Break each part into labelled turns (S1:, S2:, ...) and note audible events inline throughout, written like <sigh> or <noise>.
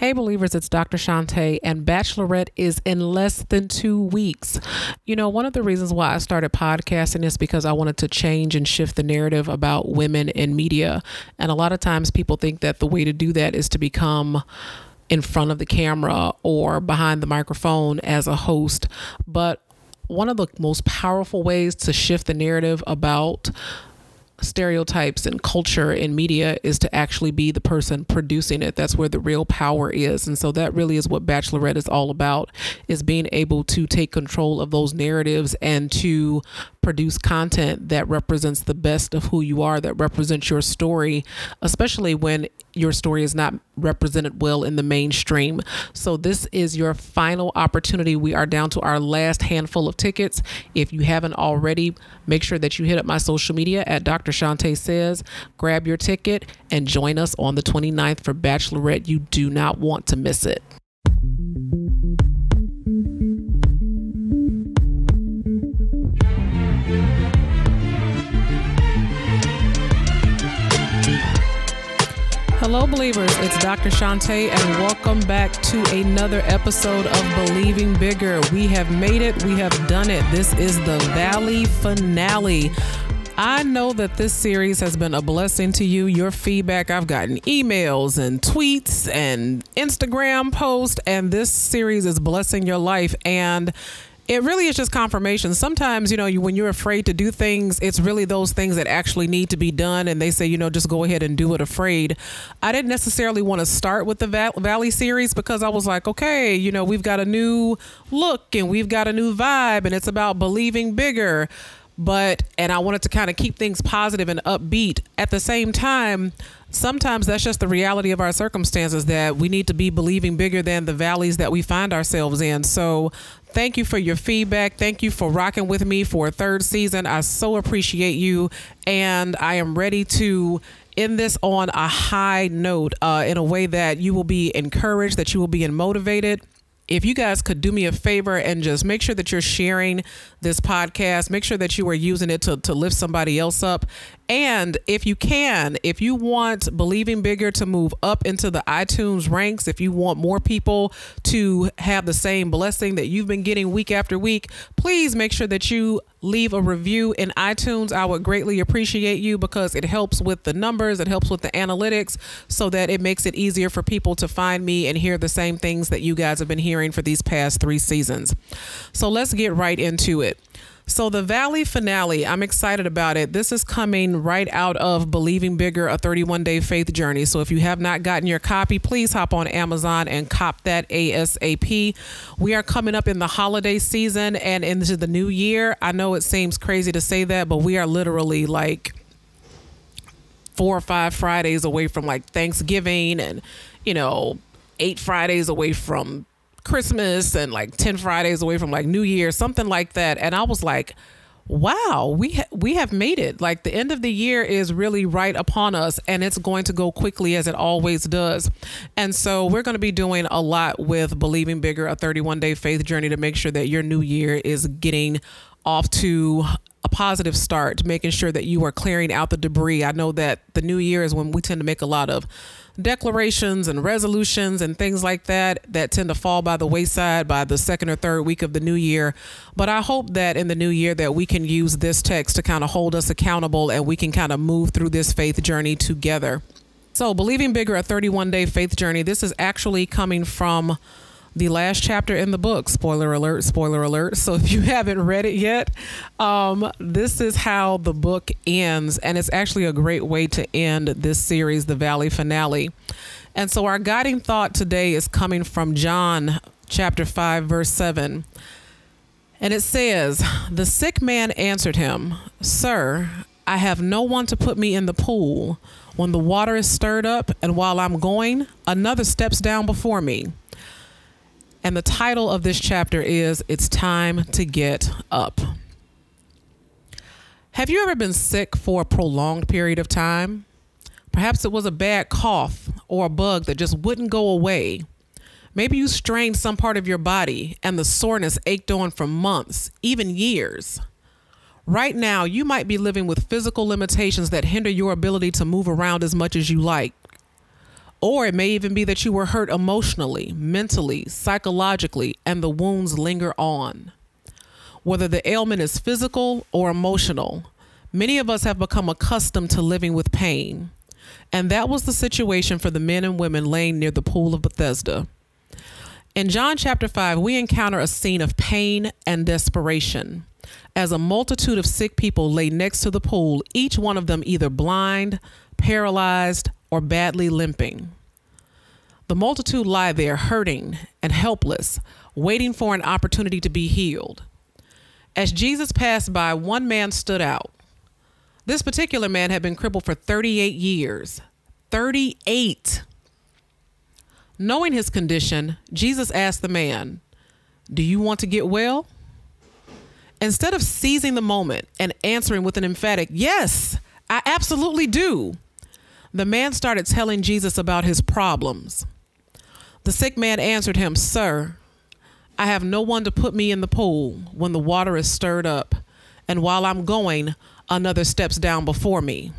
S1: Hey, believers, it's Dr. Shantae, and Bachelorette is in less than two weeks. You know, one of the reasons why I started podcasting is because I wanted to change and shift the narrative about women in media. And a lot of times people think that the way to do that is to become in front of the camera or behind the microphone as a host. But one of the most powerful ways to shift the narrative about stereotypes and culture in media is to actually be the person producing it. That's where the real power is. And so that really is what bachelorette is all about is being able to take control of those narratives and to produce content that represents the best of who you are that represents your story especially when your story is not represented well in the mainstream. So, this is your final opportunity. We are down to our last handful of tickets. If you haven't already, make sure that you hit up my social media at Dr. Shantae Says, grab your ticket, and join us on the 29th for Bachelorette. You do not want to miss it. Hello, believers. It's Dr. Shantae, and welcome back to another episode of Believing Bigger. We have made it, we have done it. This is the Valley finale. I know that this series has been a blessing to you. Your feedback, I've gotten emails and tweets and Instagram posts, and this series is blessing your life. And it really is just confirmation. Sometimes, you know, you, when you're afraid to do things, it's really those things that actually need to be done. And they say, you know, just go ahead and do it afraid. I didn't necessarily want to start with the Valley series because I was like, okay, you know, we've got a new look and we've got a new vibe and it's about believing bigger but and I wanted to kind of keep things positive and upbeat. At the same time, sometimes that's just the reality of our circumstances that we need to be believing bigger than the valleys that we find ourselves in. So, thank you for your feedback. Thank you for rocking with me for a third season. I so appreciate you and I am ready to end this on a high note uh, in a way that you will be encouraged, that you will be motivated if you guys could do me a favor and just make sure that you're sharing this podcast, make sure that you are using it to, to lift somebody else up. And if you can, if you want Believing Bigger to move up into the iTunes ranks, if you want more people to have the same blessing that you've been getting week after week, please make sure that you leave a review in iTunes. I would greatly appreciate you because it helps with the numbers, it helps with the analytics, so that it makes it easier for people to find me and hear the same things that you guys have been hearing for these past three seasons. So let's get right into it. So, the Valley finale, I'm excited about it. This is coming right out of Believing Bigger, a 31 day faith journey. So, if you have not gotten your copy, please hop on Amazon and cop that ASAP. We are coming up in the holiday season and into the new year. I know it seems crazy to say that, but we are literally like four or five Fridays away from like Thanksgiving and, you know, eight Fridays away from Christmas and like 10 Fridays away from like New Year, something like that. And I was like, wow, we ha- we have made it. Like the end of the year is really right upon us and it's going to go quickly as it always does. And so we're going to be doing a lot with Believing Bigger, a 31 day faith journey to make sure that your new year is getting off to a positive start, making sure that you are clearing out the debris. I know that the new year is when we tend to make a lot of declarations and resolutions and things like that that tend to fall by the wayside by the second or third week of the new year. But I hope that in the new year that we can use this text to kind of hold us accountable and we can kind of move through this faith journey together. So, Believing Bigger, a 31 day faith journey, this is actually coming from the last chapter in the book. Spoiler alert, spoiler alert. So if you <laughs> haven't read it yet, um, this is how the book ends. And it's actually a great way to end this series, the Valley finale. And so our guiding thought today is coming from John chapter 5, verse 7. And it says, The sick man answered him, Sir, I have no one to put me in the pool when the water is stirred up, and while I'm going, another steps down before me. And the title of this chapter is It's Time to Get Up. Have you ever been sick for a prolonged period of time? Perhaps it was a bad cough or a bug that just wouldn't go away. Maybe you strained some part of your body and the soreness ached on for months, even years. Right now, you might be living with physical limitations that hinder your ability to move around as much as you like. Or it may even be that you were hurt emotionally, mentally, psychologically, and the wounds linger on. Whether the ailment is physical or emotional, many of us have become accustomed to living with pain. And that was the situation for the men and women laying near the pool of Bethesda. In John chapter 5, we encounter a scene of pain and desperation as a multitude of sick people lay next to the pool, each one of them either blind, paralyzed, or badly limping. The multitude lie there hurting and helpless, waiting for an opportunity to be healed. As Jesus passed by, one man stood out. This particular man had been crippled for 38 years. 38. Knowing his condition, Jesus asked the man, Do you want to get well? Instead of seizing the moment and answering with an emphatic, Yes, I absolutely do, the man started telling Jesus about his problems. The sick man answered him, Sir, I have no one to put me in the pool when the water is stirred up, and while I'm going, another steps down before me.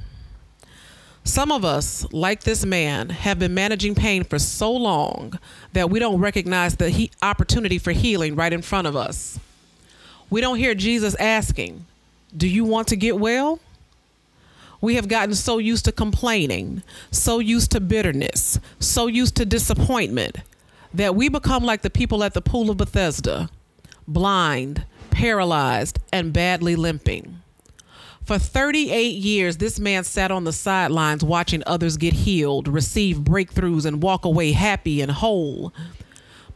S1: Some of us, like this man, have been managing pain for so long that we don't recognize the he- opportunity for healing right in front of us. We don't hear Jesus asking, Do you want to get well? We have gotten so used to complaining, so used to bitterness, so used to disappointment that we become like the people at the pool of Bethesda blind, paralyzed, and badly limping. For 38 years, this man sat on the sidelines watching others get healed, receive breakthroughs, and walk away happy and whole.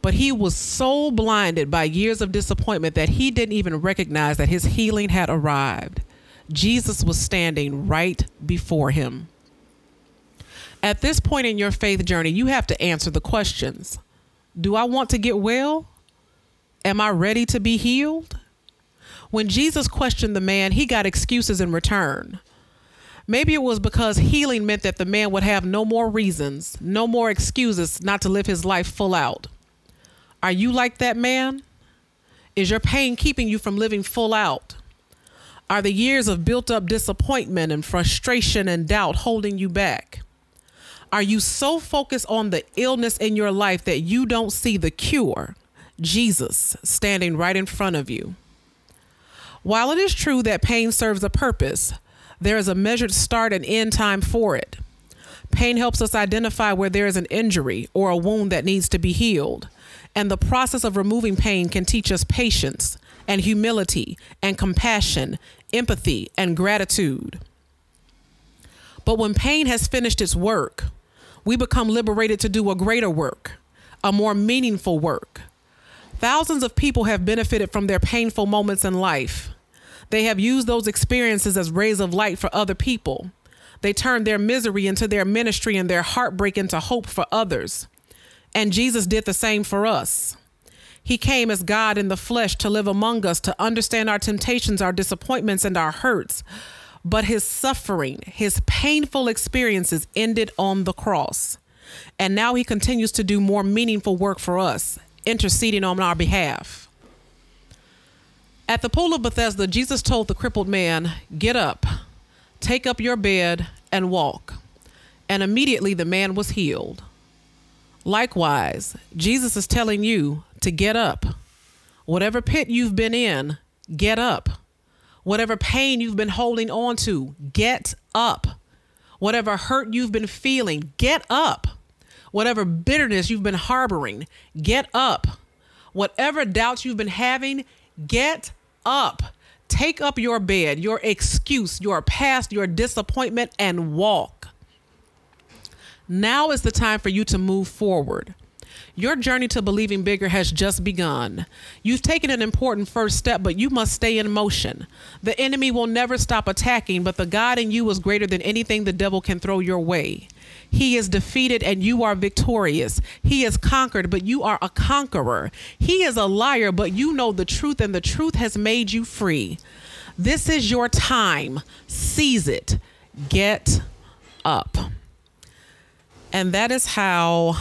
S1: But he was so blinded by years of disappointment that he didn't even recognize that his healing had arrived. Jesus was standing right before him. At this point in your faith journey, you have to answer the questions Do I want to get well? Am I ready to be healed? When Jesus questioned the man, he got excuses in return. Maybe it was because healing meant that the man would have no more reasons, no more excuses not to live his life full out. Are you like that man? Is your pain keeping you from living full out? Are the years of built up disappointment and frustration and doubt holding you back? Are you so focused on the illness in your life that you don't see the cure, Jesus, standing right in front of you? While it is true that pain serves a purpose, there is a measured start and end time for it. Pain helps us identify where there is an injury or a wound that needs to be healed. And the process of removing pain can teach us patience and humility and compassion, empathy and gratitude. But when pain has finished its work, we become liberated to do a greater work, a more meaningful work. Thousands of people have benefited from their painful moments in life. They have used those experiences as rays of light for other people. They turned their misery into their ministry and their heartbreak into hope for others. And Jesus did the same for us. He came as God in the flesh to live among us, to understand our temptations, our disappointments, and our hurts. But his suffering, his painful experiences ended on the cross. And now he continues to do more meaningful work for us, interceding on our behalf. At the pool of Bethesda, Jesus told the crippled man, Get up, take up your bed, and walk. And immediately the man was healed. Likewise, Jesus is telling you to get up. Whatever pit you've been in, get up. Whatever pain you've been holding on to, get up. Whatever hurt you've been feeling, get up. Whatever bitterness you've been harboring, get up. Whatever doubts you've been having, get up. Take up your bed, your excuse, your past, your disappointment, and walk. Now is the time for you to move forward. Your journey to believing bigger has just begun. You've taken an important first step, but you must stay in motion. The enemy will never stop attacking, but the God in you is greater than anything the devil can throw your way. He is defeated and you are victorious. He is conquered, but you are a conqueror. He is a liar, but you know the truth, and the truth has made you free. This is your time. Seize it. Get up. And that is how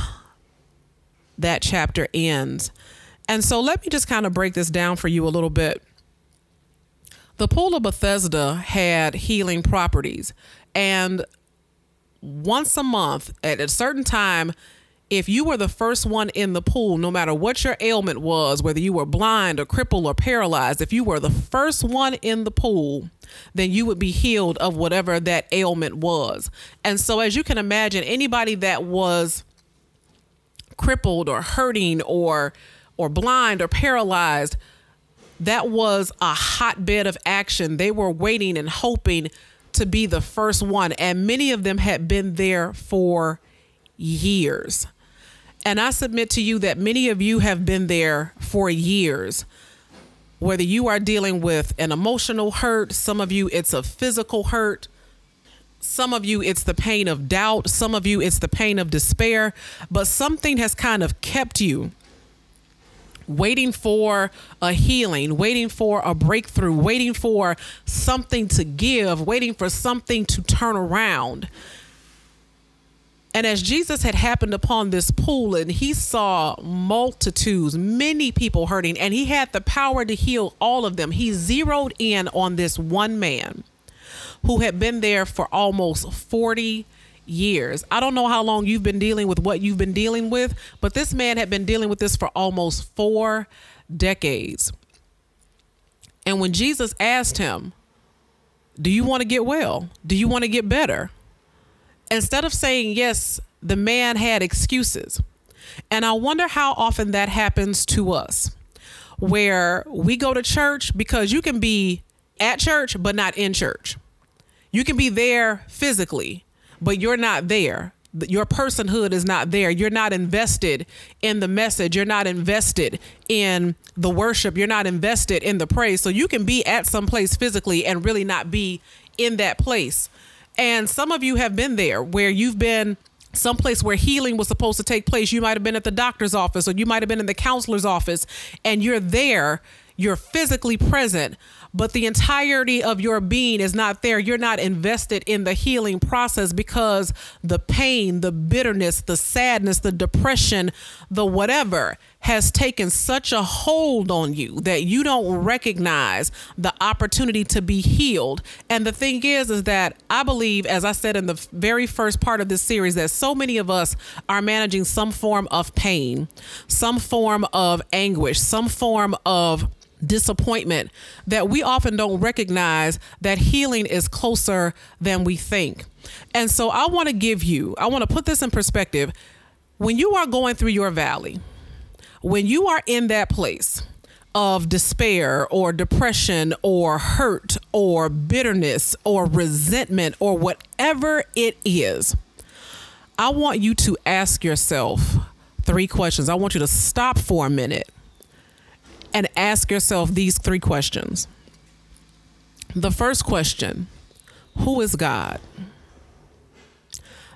S1: that chapter ends. And so let me just kind of break this down for you a little bit. The pool of Bethesda had healing properties. And once a month at a certain time, if you were the first one in the pool, no matter what your ailment was, whether you were blind or crippled or paralyzed, if you were the first one in the pool, then you would be healed of whatever that ailment was. And so, as you can imagine, anybody that was crippled or hurting or or blind or paralyzed, that was a hotbed of action. They were waiting and hoping to be the first one, and many of them had been there for years. And I submit to you that many of you have been there for years. Whether you are dealing with an emotional hurt, some of you it's a physical hurt, some of you it's the pain of doubt, some of you it's the pain of despair, but something has kind of kept you waiting for a healing, waiting for a breakthrough, waiting for something to give, waiting for something to turn around. And as Jesus had happened upon this pool and he saw multitudes, many people hurting, and he had the power to heal all of them, he zeroed in on this one man who had been there for almost 40 years. I don't know how long you've been dealing with what you've been dealing with, but this man had been dealing with this for almost four decades. And when Jesus asked him, Do you want to get well? Do you want to get better? Instead of saying yes, the man had excuses. And I wonder how often that happens to us, where we go to church because you can be at church, but not in church. You can be there physically, but you're not there. Your personhood is not there. You're not invested in the message. You're not invested in the worship. You're not invested in the praise. So you can be at some place physically and really not be in that place. And some of you have been there where you've been someplace where healing was supposed to take place. You might have been at the doctor's office or you might have been in the counselor's office and you're there, you're physically present, but the entirety of your being is not there. You're not invested in the healing process because the pain, the bitterness, the sadness, the depression, the whatever has taken such a hold on you that you don't recognize the opportunity to be healed. And the thing is, is that I believe, as I said in the very first part of this series, that so many of us are managing some form of pain, some form of anguish, some form of disappointment that we often don't recognize that healing is closer than we think. And so I want to give you, I want to put this in perspective. When you are going through your valley, when you are in that place, of despair or depression or hurt or bitterness or resentment or whatever it is, I want you to ask yourself three questions. I want you to stop for a minute and ask yourself these three questions. The first question Who is God?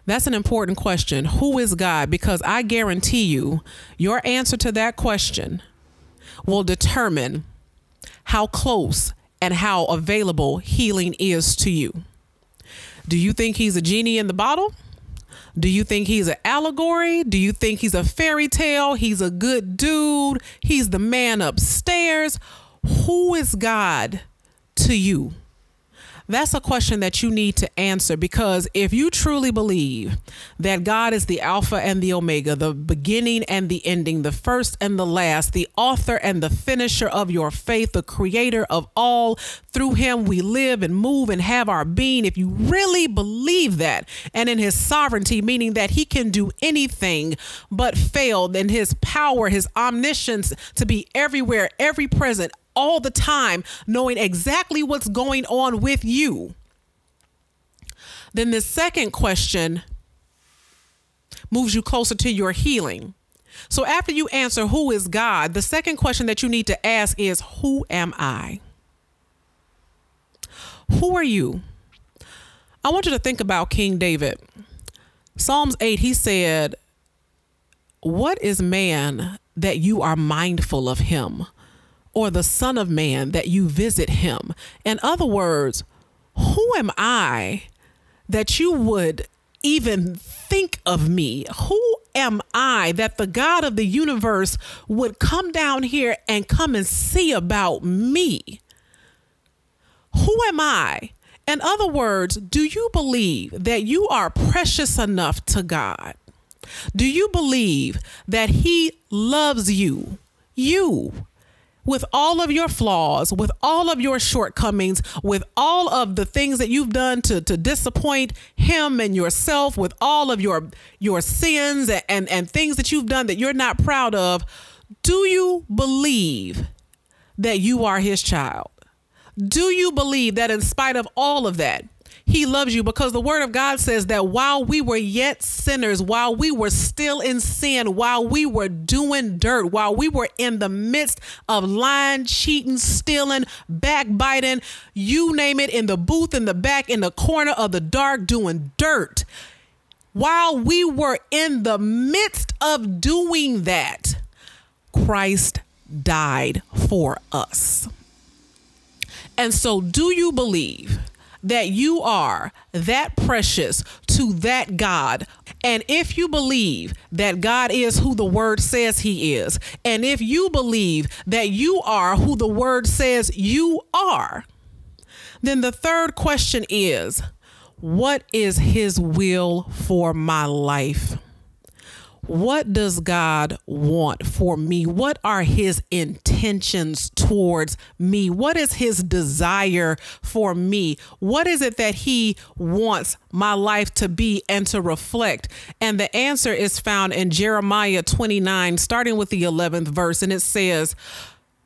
S1: That's an important question. Who is God? Because I guarantee you, your answer to that question will determine how close and how available healing is to you. Do you think he's a genie in the bottle? Do you think he's an allegory? Do you think he's a fairy tale? He's a good dude. He's the man upstairs. Who is God to you? That's a question that you need to answer because if you truly believe that God is the Alpha and the Omega, the beginning and the ending, the first and the last, the author and the finisher of your faith, the creator of all, through him we live and move and have our being. If you really believe that, and in his sovereignty, meaning that he can do anything but fail, then his power, his omniscience to be everywhere, every present, all the time, knowing exactly what's going on with you. Then the second question moves you closer to your healing. So after you answer who is God, the second question that you need to ask is who am I? Who are you? I want you to think about King David. Psalms 8, he said, What is man that you are mindful of him? Or the Son of Man that you visit him. In other words, who am I that you would even think of me? Who am I that the God of the universe would come down here and come and see about me? Who am I? In other words, do you believe that you are precious enough to God? Do you believe that He loves you? You with all of your flaws, with all of your shortcomings, with all of the things that you've done to, to disappoint him and yourself, with all of your your sins and, and, and things that you've done that you're not proud of, do you believe that you are his child? Do you believe that in spite of all of that, he loves you because the word of God says that while we were yet sinners, while we were still in sin, while we were doing dirt, while we were in the midst of lying, cheating, stealing, backbiting, you name it, in the booth, in the back, in the corner of the dark, doing dirt, while we were in the midst of doing that, Christ died for us. And so, do you believe that you are that precious to that God. And if you believe that God is who the word says he is, and if you believe that you are who the word says you are, then the third question is what is his will for my life? What does God want for me? What are his intentions towards me? What is his desire for me? What is it that he wants my life to be and to reflect? And the answer is found in Jeremiah 29, starting with the 11th verse. And it says,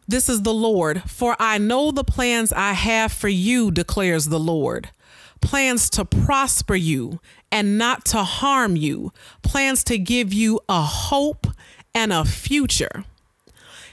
S1: This is the Lord, for I know the plans I have for you, declares the Lord plans to prosper you and not to harm you, plans to give you a hope and a future.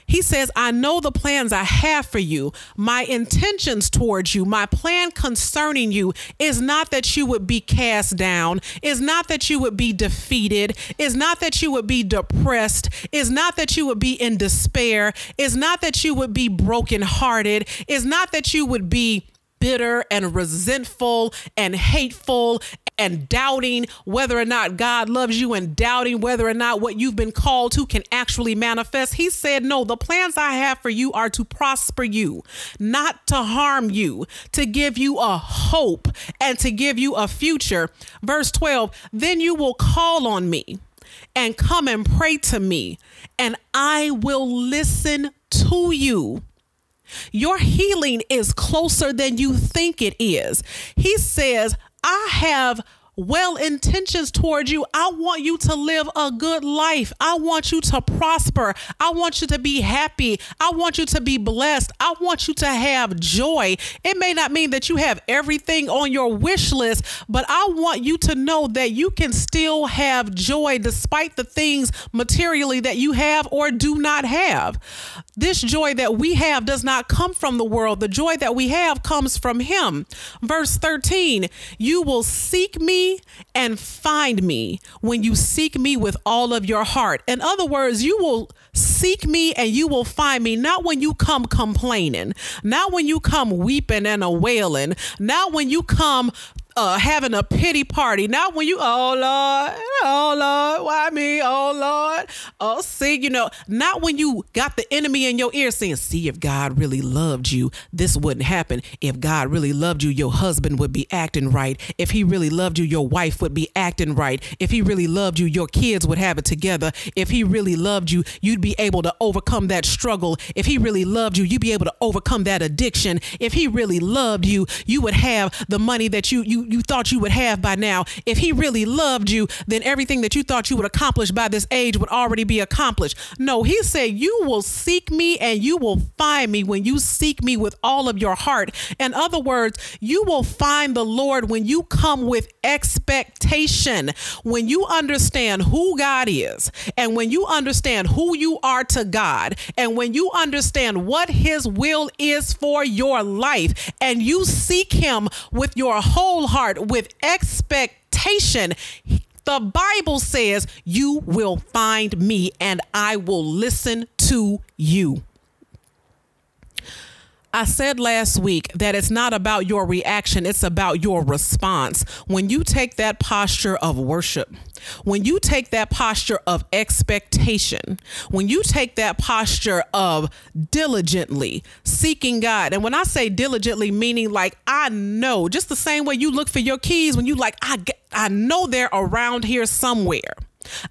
S1: He says, I know the plans I have for you. My intentions towards you, my plan concerning you is not that you would be cast down, is not that you would be defeated, is not that you would be depressed, is not that you would be in despair, is not that you would be brokenhearted, is not that you would be bitter and resentful and hateful and doubting whether or not God loves you and doubting whether or not what you've been called to can actually manifest. He said, No, the plans I have for you are to prosper you, not to harm you, to give you a hope and to give you a future. Verse 12, then you will call on me and come and pray to me, and I will listen to you. Your healing is closer than you think it is. He says, I have well intentions towards you. I want you to live a good life. I want you to prosper. I want you to be happy. I want you to be blessed. I want you to have joy. It may not mean that you have everything on your wish list, but I want you to know that you can still have joy despite the things materially that you have or do not have. This joy that we have does not come from the world. The joy that we have comes from Him. Verse 13, you will seek me and find me when you seek me with all of your heart. In other words, you will seek me and you will find me, not when you come complaining, not when you come weeping and a wailing, not when you come uh, having a pity party. Not when you, oh Lord, oh Lord, why me? Oh Lord, oh see, you know, not when you got the enemy in your ear saying, see if God really loved you, this wouldn't happen. If God really loved you, your husband would be acting right. If he really loved you, your wife would be acting right. If he really loved you, your kids would have it together. If he really loved you, you'd be able to overcome that struggle. If he really loved you, you'd be able to overcome that addiction. If he really loved you, you would have the money that you you thought you would have by now. If he really loved you, then everything that you thought you would accomplish by this age would already be accomplished. No, he said, You will seek me and you will find me when you seek me with all of your heart. In other words, you will find the Lord when you come with expectation, when you understand who God is, and when you understand who you are to God, and when you understand what his will is for your life, and you seek him with your whole heart with expectation. The Bible says, You will find me and I will listen to you. I said last week that it's not about your reaction, it's about your response. When you take that posture of worship, when you take that posture of expectation, when you take that posture of diligently seeking God, and when I say diligently, meaning like I know, just the same way you look for your keys when you like I I know they're around here somewhere.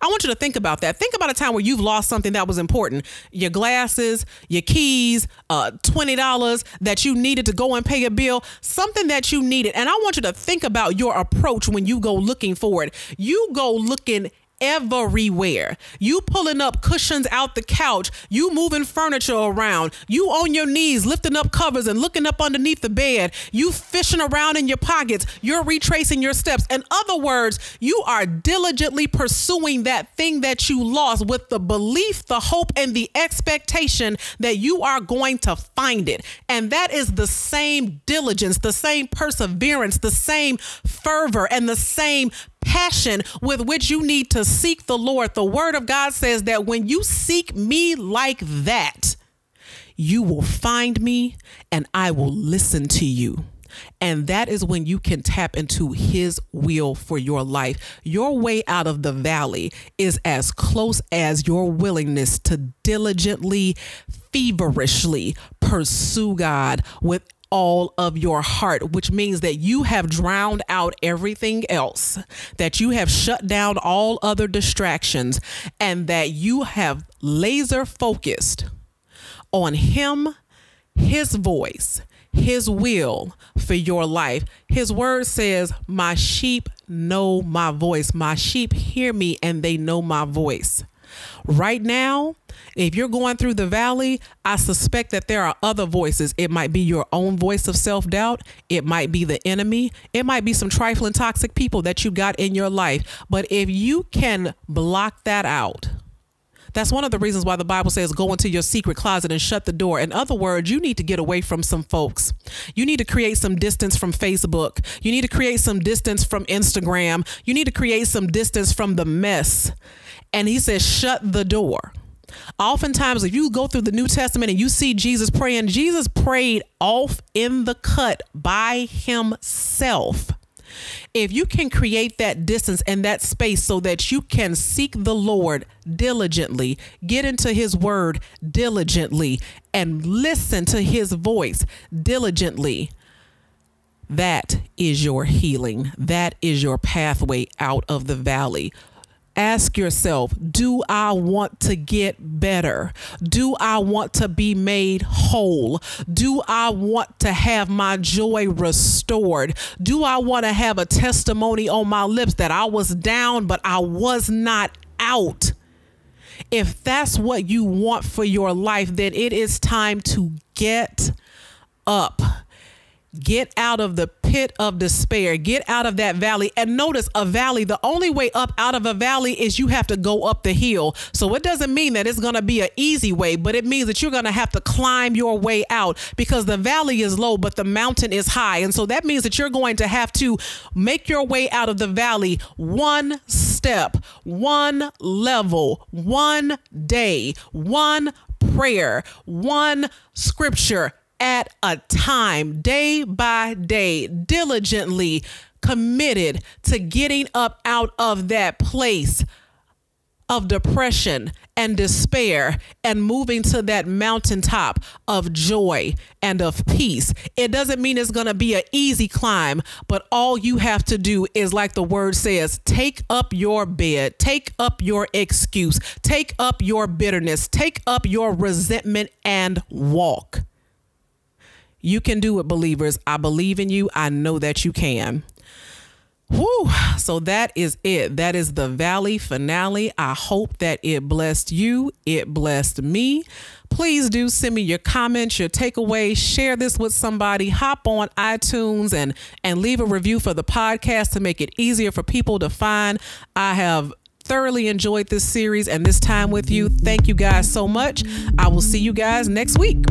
S1: I want you to think about that. Think about a time where you've lost something that was important your glasses, your keys, uh, $20 that you needed to go and pay a bill, something that you needed. And I want you to think about your approach when you go looking for it. You go looking everywhere. You pulling up cushions out the couch, you moving furniture around, you on your knees lifting up covers and looking up underneath the bed, you fishing around in your pockets, you're retracing your steps. In other words, you are diligently pursuing that thing that you lost with the belief, the hope, and the expectation that you are going to find it. And that is the same diligence, the same perseverance, the same fervor, and the same passion with which you need to seek the Lord. The word of God says that when you seek me like that, you will find me and I will listen to you. And that is when you can tap into His will for your life. Your way out of the valley is as close as your willingness to diligently, feverishly pursue God with all of your heart, which means that you have drowned out everything else, that you have shut down all other distractions, and that you have laser focused on Him, His voice, His will for your life. His word says, My sheep know my voice. My sheep hear me and they know my voice. Right now, if you're going through the valley, I suspect that there are other voices. It might be your own voice of self doubt, it might be the enemy, it might be some trifling toxic people that you got in your life. But if you can block that out, that's one of the reasons why the Bible says go into your secret closet and shut the door. In other words, you need to get away from some folks. You need to create some distance from Facebook. You need to create some distance from Instagram. You need to create some distance from the mess and he says, shut the door. Oftentimes, if you go through the New Testament and you see Jesus praying, Jesus prayed off in the cut by himself. If you can create that distance and that space so that you can seek the Lord diligently, get into his word diligently, and listen to his voice diligently, that is your healing. That is your pathway out of the valley ask yourself do I want to get better? Do I want to be made whole? Do I want to have my joy restored? Do I want to have a testimony on my lips that I was down, but I was not out? If that's what you want for your life, then it is time to get up. Get out of the pit of despair. Get out of that valley. And notice a valley, the only way up out of a valley is you have to go up the hill. So it doesn't mean that it's going to be an easy way, but it means that you're going to have to climb your way out because the valley is low, but the mountain is high. And so that means that you're going to have to make your way out of the valley one step, one level, one day, one prayer, one scripture at a time, day by day, diligently committed to getting up out of that place of depression and despair and moving to that mountaintop of joy and of peace. It doesn't mean it's going to be an easy climb, but all you have to do is, like the word says, take up your bed, take up your excuse, take up your bitterness, take up your resentment, and walk. You can do it, believers. I believe in you. I know that you can. Whew. So that is it. That is the Valley finale. I hope that it blessed you. It blessed me. Please do send me your comments, your takeaways, share this with somebody, hop on iTunes and and leave a review for the podcast to make it easier for people to find. I have thoroughly enjoyed this series and this time with you. Thank you guys so much. I will see you guys next week.